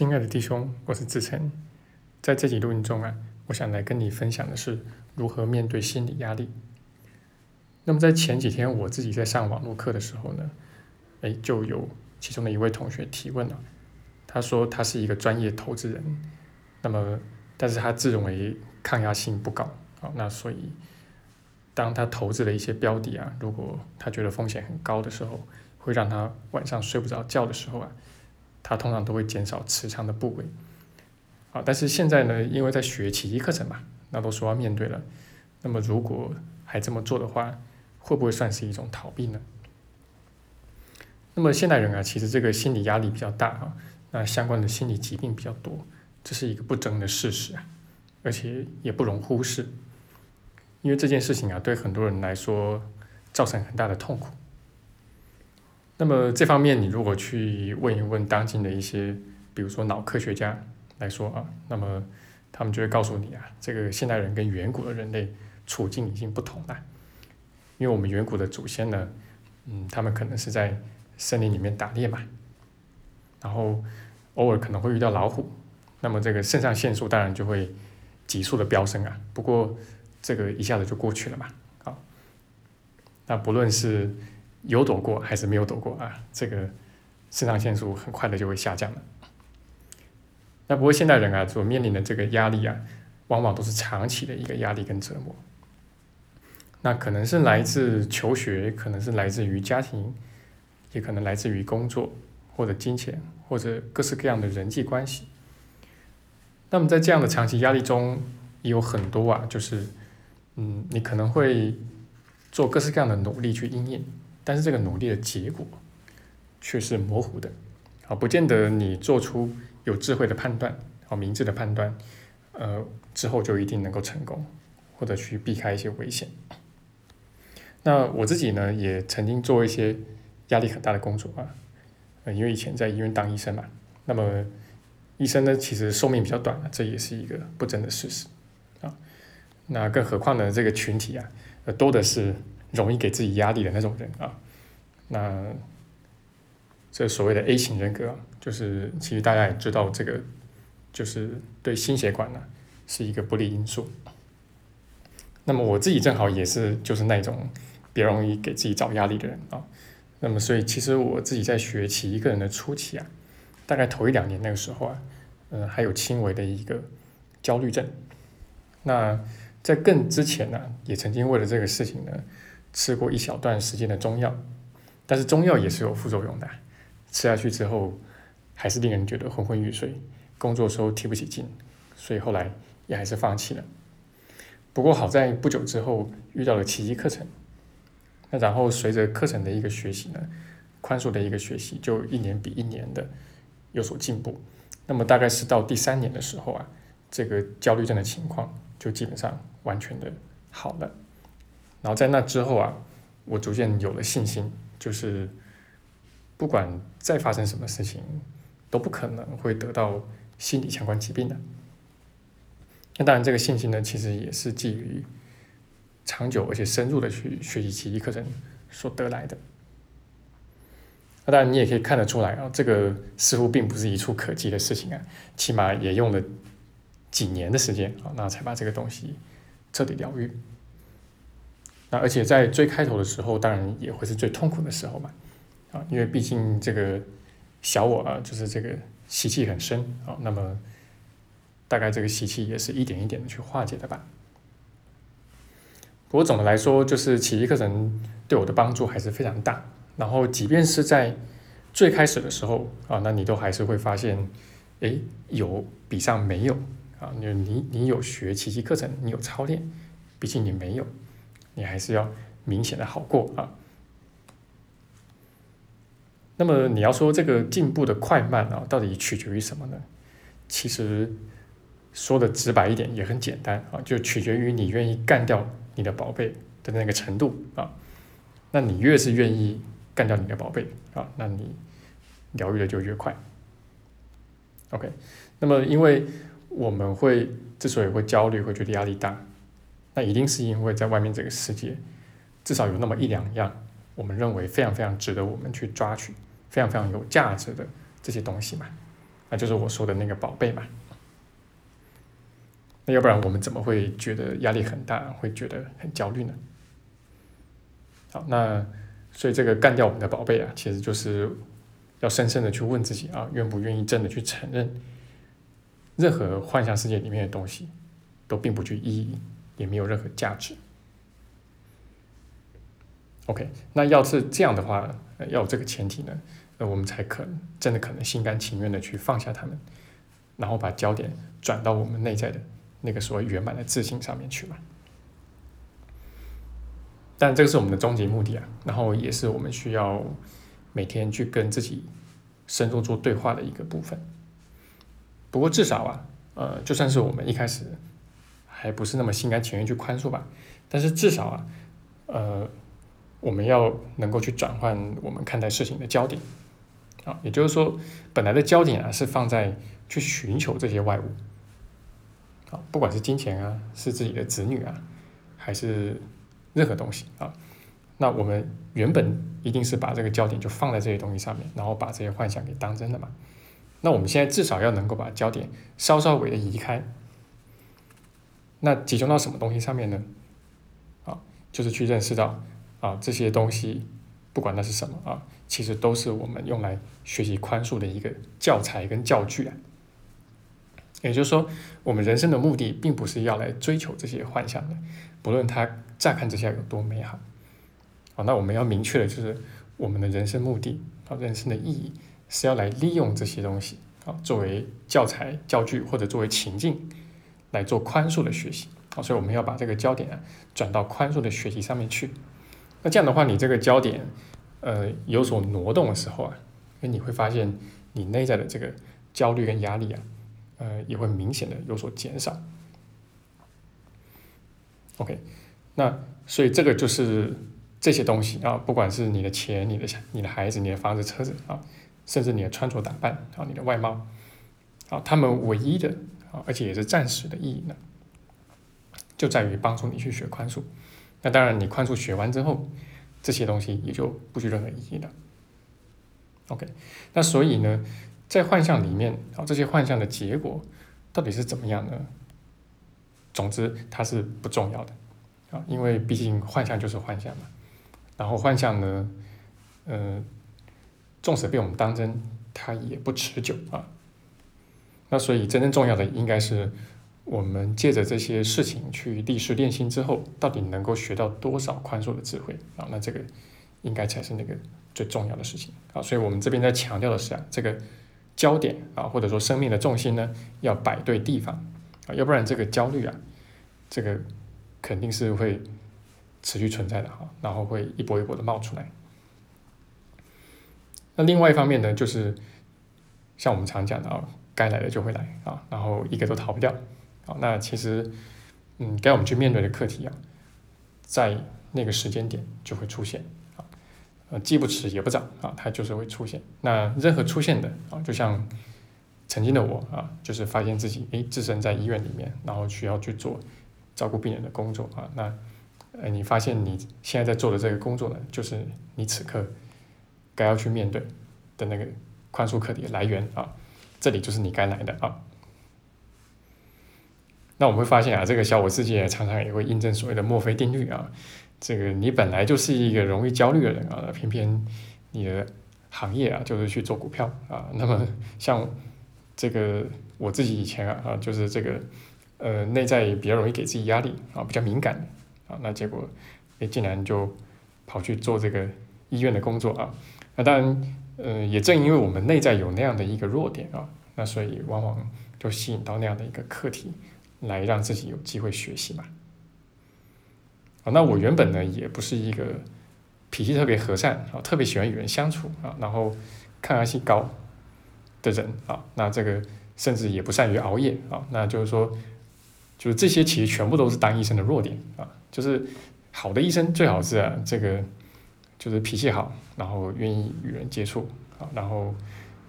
亲爱的弟兄，我是志成，在这集录音中啊，我想来跟你分享的是如何面对心理压力。那么在前几天我自己在上网络课的时候呢，哎，就有其中的一位同学提问了，他说他是一个专业投资人，那么但是他自认为抗压性不高啊，那所以当他投资了一些标的啊，如果他觉得风险很高的时候，会让他晚上睡不着觉的时候啊。他通常都会减少持仓的部位，啊，但是现在呢，因为在学奇迹课程嘛，那都说要面对了，那么如果还这么做的话，会不会算是一种逃避呢？那么现代人啊，其实这个心理压力比较大啊，那相关的心理疾病比较多，这是一个不争的事实啊，而且也不容忽视，因为这件事情啊，对很多人来说造成很大的痛苦。那么这方面，你如果去问一问当今的一些，比如说脑科学家来说啊，那么他们就会告诉你啊，这个现代人跟远古的人类处境已经不同了，因为我们远古的祖先呢，嗯，他们可能是在森林里面打猎嘛，然后偶尔可能会遇到老虎，那么这个肾上腺素当然就会急速的飙升啊，不过这个一下子就过去了嘛，啊，那不论是有躲过还是没有躲过啊？这个肾上腺素很快的就会下降了。那不过现代人啊，所面临的这个压力啊，往往都是长期的一个压力跟折磨。那可能是来自求学，可能是来自于家庭，也可能来自于工作或者金钱或者各式各样的人际关系。那么在这样的长期压力中，也有很多啊，就是嗯，你可能会做各式各样的努力去应验。但是这个努力的结果却是模糊的，啊，不见得你做出有智慧的判断，好明智的判断，呃，之后就一定能够成功，或者去避开一些危险。那我自己呢，也曾经做一些压力很大的工作啊，呃，因为以前在医院当医生嘛，那么医生呢，其实寿命比较短，这也是一个不争的事实啊。那更何况呢，这个群体啊，多的是。容易给自己压力的那种人啊，那这所谓的 A 型人格啊，就是其实大家也知道，这个就是对心血管呢是一个不利因素。那么我自己正好也是就是那种比较容易给自己找压力的人啊。那么所以其实我自己在学习一个人的初期啊，大概头一两年那个时候啊，嗯，还有轻微的一个焦虑症。那在更之前呢，也曾经为了这个事情呢。吃过一小段时间的中药，但是中药也是有副作用的，吃下去之后还是令人觉得昏昏欲睡，工作时候提不起劲，所以后来也还是放弃了。不过好在不久之后遇到了奇迹课程，那然后随着课程的一个学习呢，宽恕的一个学习，就一年比一年的有所进步。那么大概是到第三年的时候啊，这个焦虑症的情况就基本上完全的好了。然后在那之后啊，我逐渐有了信心，就是不管再发生什么事情，都不可能会得到心理相关疾病的。那当然，这个信心呢，其实也是基于长久而且深入的去学习奇迹课程所得来的。那当然，你也可以看得出来啊，这个似乎并不是一触可及的事情啊，起码也用了几年的时间啊，那才把这个东西彻底疗愈。那而且在最开头的时候，当然也会是最痛苦的时候嘛，啊，因为毕竟这个小我啊，就是这个习气很深啊，那么大概这个习气也是一点一点的去化解的吧。不过总的来说，就是奇迹课程对我的帮助还是非常大。然后即便是在最开始的时候啊，那你都还是会发现，哎，有比上没有啊，你你你有学奇迹课程，你有操练，毕竟你没有。你还是要明显的好过啊。那么你要说这个进步的快慢啊，到底取决于什么呢？其实说的直白一点也很简单啊，就取决于你愿意干掉你的宝贝的那个程度啊。那你越是愿意干掉你的宝贝啊，那你疗愈的就越快。OK，那么因为我们会之所以会焦虑，会觉得压力大。那一定是因为在外面这个世界，至少有那么一两样，我们认为非常非常值得我们去抓取，非常非常有价值的这些东西嘛。那就是我说的那个宝贝嘛。那要不然我们怎么会觉得压力很大，会觉得很焦虑呢？好，那所以这个干掉我们的宝贝啊，其实就是要深深的去问自己啊，愿不愿意真的去承认，任何幻想世界里面的东西都并不具意义，也没有任何价值。OK，那要是这样的话，要有这个前提呢，那我们才可能真的可能心甘情愿的去放下他们，然后把焦点转到我们内在的那个所谓圆满的自信上面去嘛。但这个是我们的终极目的啊，然后也是我们需要每天去跟自己深入做对话的一个部分。不过至少啊，呃，就算是我们一开始还不是那么心甘情愿去宽恕吧，但是至少啊，呃，我们要能够去转换我们看待事情的焦点啊，也就是说，本来的焦点啊是放在去寻求这些外物啊，不管是金钱啊，是自己的子女啊，还是。任何东西啊，那我们原本一定是把这个焦点就放在这些东西上面，然后把这些幻想给当真的嘛。那我们现在至少要能够把焦点稍稍微的移开，那集中到什么东西上面呢？啊，就是去认识到啊这些东西，不管那是什么啊，其实都是我们用来学习宽恕的一个教材跟教具啊。也就是说，我们人生的目的并不是要来追求这些幻想的，不论它乍看之下有多美好，啊，那我们要明确的就是我们的人生目的啊，人生的意义是要来利用这些东西啊，作为教材、教具或者作为情境来做宽恕的学习啊，所以我们要把这个焦点啊转到宽恕的学习上面去。那这样的话，你这个焦点呃有所挪动的时候啊，那你会发现你内在的这个焦虑跟压力啊。呃，也会明显的有所减少。OK，那所以这个就是这些东西啊，不管是你的钱、你的你的孩子、你的房子、车子啊，甚至你的穿着打扮啊、你的外貌啊，他们唯一的啊，而且也是暂时的意义呢，就在于帮助你去学宽恕。那当然，你宽恕学完之后，这些东西也就不具任何意义了。OK，那所以呢？在幻象里面啊，这些幻象的结果到底是怎么样呢？总之，它是不重要的啊，因为毕竟幻象就是幻象嘛。然后幻象呢，呃，纵使被我们当真，它也不持久啊。那所以，真正重要的应该是我们借着这些事情去历试练心之后，到底能够学到多少宽恕的智慧啊？那这个应该才是那个最重要的事情啊。所以我们这边在强调的是啊，这个。焦点啊，或者说生命的重心呢，要摆对地方啊，要不然这个焦虑啊，这个肯定是会持续存在的哈，然后会一波一波的冒出来。那另外一方面呢，就是像我们常讲的啊，该来的就会来啊，然后一个都逃不掉啊。那其实，嗯，该我们去面对的课题啊，在那个时间点就会出现啊。呃，既不迟也不早啊，它就是会出现。那任何出现的啊，就像曾经的我啊，就是发现自己诶，置身在医院里面，然后需要去做照顾病人的工作啊。那呃，你发现你现在在做的这个工作呢，就是你此刻该要去面对的那个宽恕课题来源啊，这里就是你该来的啊。那我们会发现啊，这个小我世界常常也会印证所谓的墨菲定律啊。这个你本来就是一个容易焦虑的人啊，偏偏你的行业啊就是去做股票啊，那么像这个我自己以前啊啊就是这个呃内在比较容易给自己压力啊，比较敏感啊，那结果诶竟然就跑去做这个医院的工作啊，那当然呃也正因为我们内在有那样的一个弱点啊，那所以往往就吸引到那样的一个课题来让自己有机会学习嘛。啊，那我原本呢也不是一个脾气特别和善啊，特别喜欢与人相处啊，然后抗压性高的人啊，那这个甚至也不善于熬夜啊，那就是说，就是这些其实全部都是当医生的弱点啊，就是好的医生最好是啊，这个就是脾气好，然后愿意与人接触啊，然后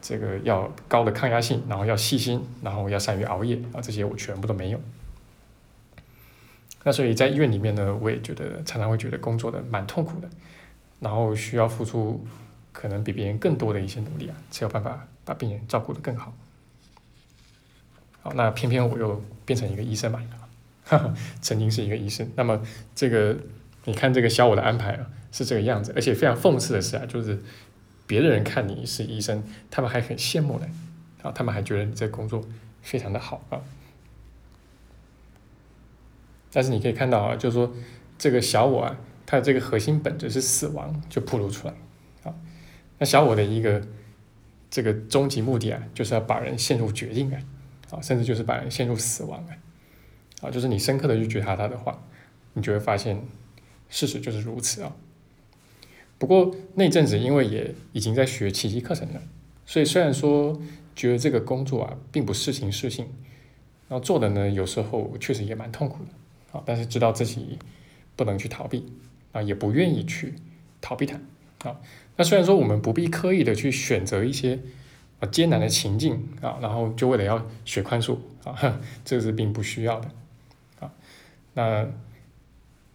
这个要高的抗压性，然后要细心，然后要善于熬夜啊，这些我全部都没有。那所以在医院里面呢，我也觉得常常会觉得工作的蛮痛苦的，然后需要付出可能比别人更多的一些努力啊，才有办法把病人照顾得更好。好，那偏偏我又变成一个医生嘛，哈哈，曾经是一个医生。那么这个你看这个小我的安排啊，是这个样子，而且非常讽刺的是啊，就是别的人看你是医生，他们还很羡慕呢，啊，他们还觉得你这工作非常的好啊。但是你可以看到啊，就是说这个小我啊，它的这个核心本质是死亡，就暴露出来啊。那小我的一个这个终极目的啊，就是要把人陷入绝境啊啊，甚至就是把人陷入死亡啊啊。就是你深刻的去觉察他的话，你就会发现事实就是如此啊。不过那阵子因为也已经在学奇迹课程了，所以虽然说觉得这个工作啊并不是情是性，然后做的呢有时候确实也蛮痛苦的。啊，但是知道自己不能去逃避啊，也不愿意去逃避它啊。那虽然说我们不必刻意的去选择一些啊艰难的情境啊，然后就为了要学宽恕啊，这是并不需要的啊。那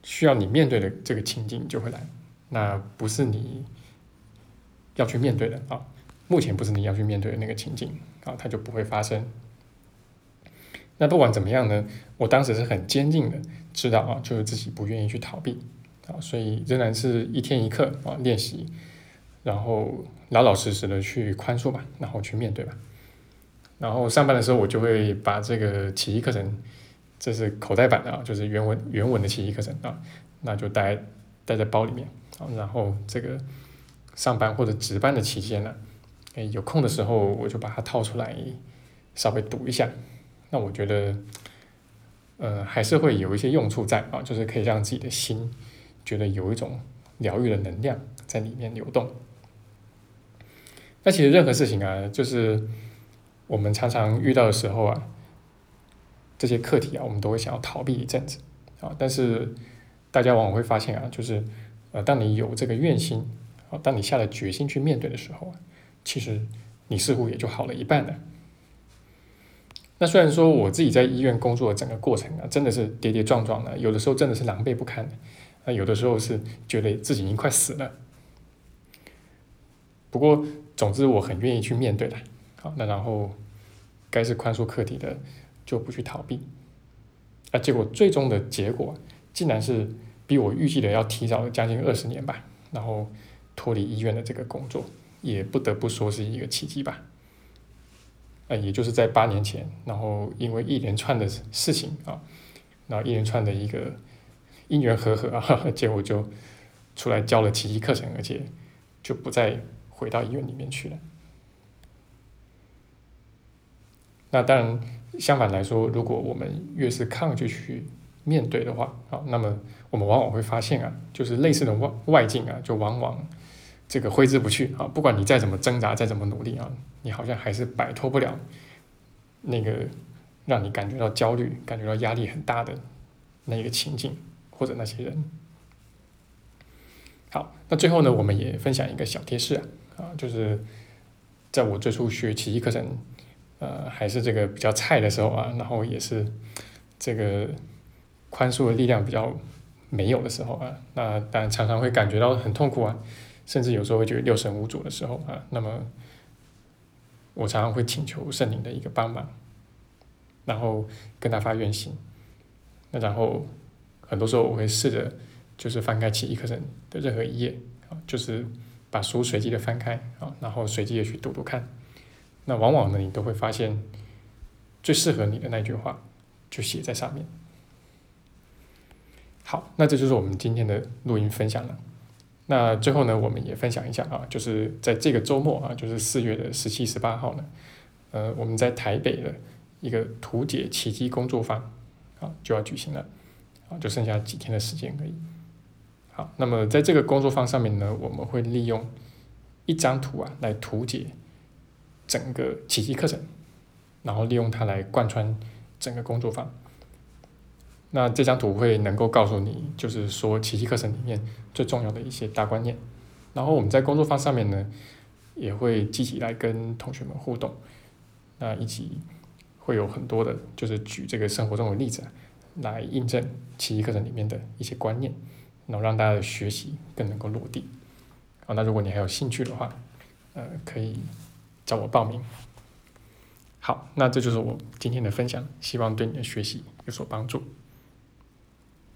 需要你面对的这个情境就会来，那不是你要去面对的啊。目前不是你要去面对的那个情境啊，它就不会发生。那不管怎么样呢，我当时是很坚定的知道啊，就是自己不愿意去逃避啊，所以仍然是一天一课啊练习，然后老老实实的去宽恕吧，然后去面对吧。然后上班的时候，我就会把这个奇迹课程，这是口袋版的啊，就是原文原文的奇迹课程啊，那就带带在包里面，然后这个上班或者值班的期间呢，哎有空的时候我就把它掏出来稍微读一下。那我觉得，呃，还是会有一些用处在啊，就是可以让自己的心觉得有一种疗愈的能量在里面流动。那其实任何事情啊，就是我们常常遇到的时候啊，这些课题啊，我们都会想要逃避一阵子啊。但是大家往往会发现啊，就是呃，当你有这个愿心啊，当你下了决心去面对的时候啊，其实你似乎也就好了一半了。那虽然说我自己在医院工作的整个过程啊，真的是跌跌撞撞的，有的时候真的是狼狈不堪的，那有的时候是觉得自己已经快死了。不过，总之我很愿意去面对的。好，那然后该是宽恕课题的就不去逃避，啊，结果最终的结果竟然是比我预计的要提早了将近二十年吧，然后脱离医院的这个工作，也不得不说是一个奇迹吧。啊，也就是在八年前，然后因为一连串的事情啊，然后一连串的一个因缘和合啊，结果就出来教了奇迹课程，而且就不再回到医院里面去了。那当然，相反来说，如果我们越是抗拒去面对的话，啊，那么我们往往会发现啊，就是类似的外外境啊，就往往。这个挥之不去啊！不管你再怎么挣扎，再怎么努力啊，你好像还是摆脱不了那个让你感觉到焦虑、感觉到压力很大的那个情境或者那些人。好，那最后呢，我们也分享一个小贴士啊，啊，就是在我最初学奇迹课程，呃，还是这个比较菜的时候啊，然后也是这个宽恕的力量比较没有的时候啊，那当然常常会感觉到很痛苦啊。甚至有时候会觉得六神无主的时候啊，那么我常常会请求圣灵的一个帮忙，然后跟他发愿心。那然后很多时候我会试着就是翻开起《一课程的任何一页啊，就是把书随机的翻开啊，然后随机的去读读看。那往往呢，你都会发现最适合你的那句话就写在上面。好，那这就是我们今天的录音分享了。那最后呢，我们也分享一下啊，就是在这个周末啊，就是四月的十七、十八号呢，呃，我们在台北的一个图解奇迹工作坊啊就要举行了，啊，就剩下几天的时间而已。好，那么在这个工作坊上面呢，我们会利用一张图啊来图解整个奇迹课程，然后利用它来贯穿整个工作坊。那这张图会能够告诉你，就是说奇迹课程里面最重要的一些大观念。然后我们在工作坊上面呢，也会积极来跟同学们互动，那一起会有很多的，就是举这个生活中的例子来印证奇迹课程里面的一些观念，然后让大家的学习更能够落地。啊，那如果你还有兴趣的话，呃，可以找我报名。好，那这就是我今天的分享，希望对你的学习有所帮助。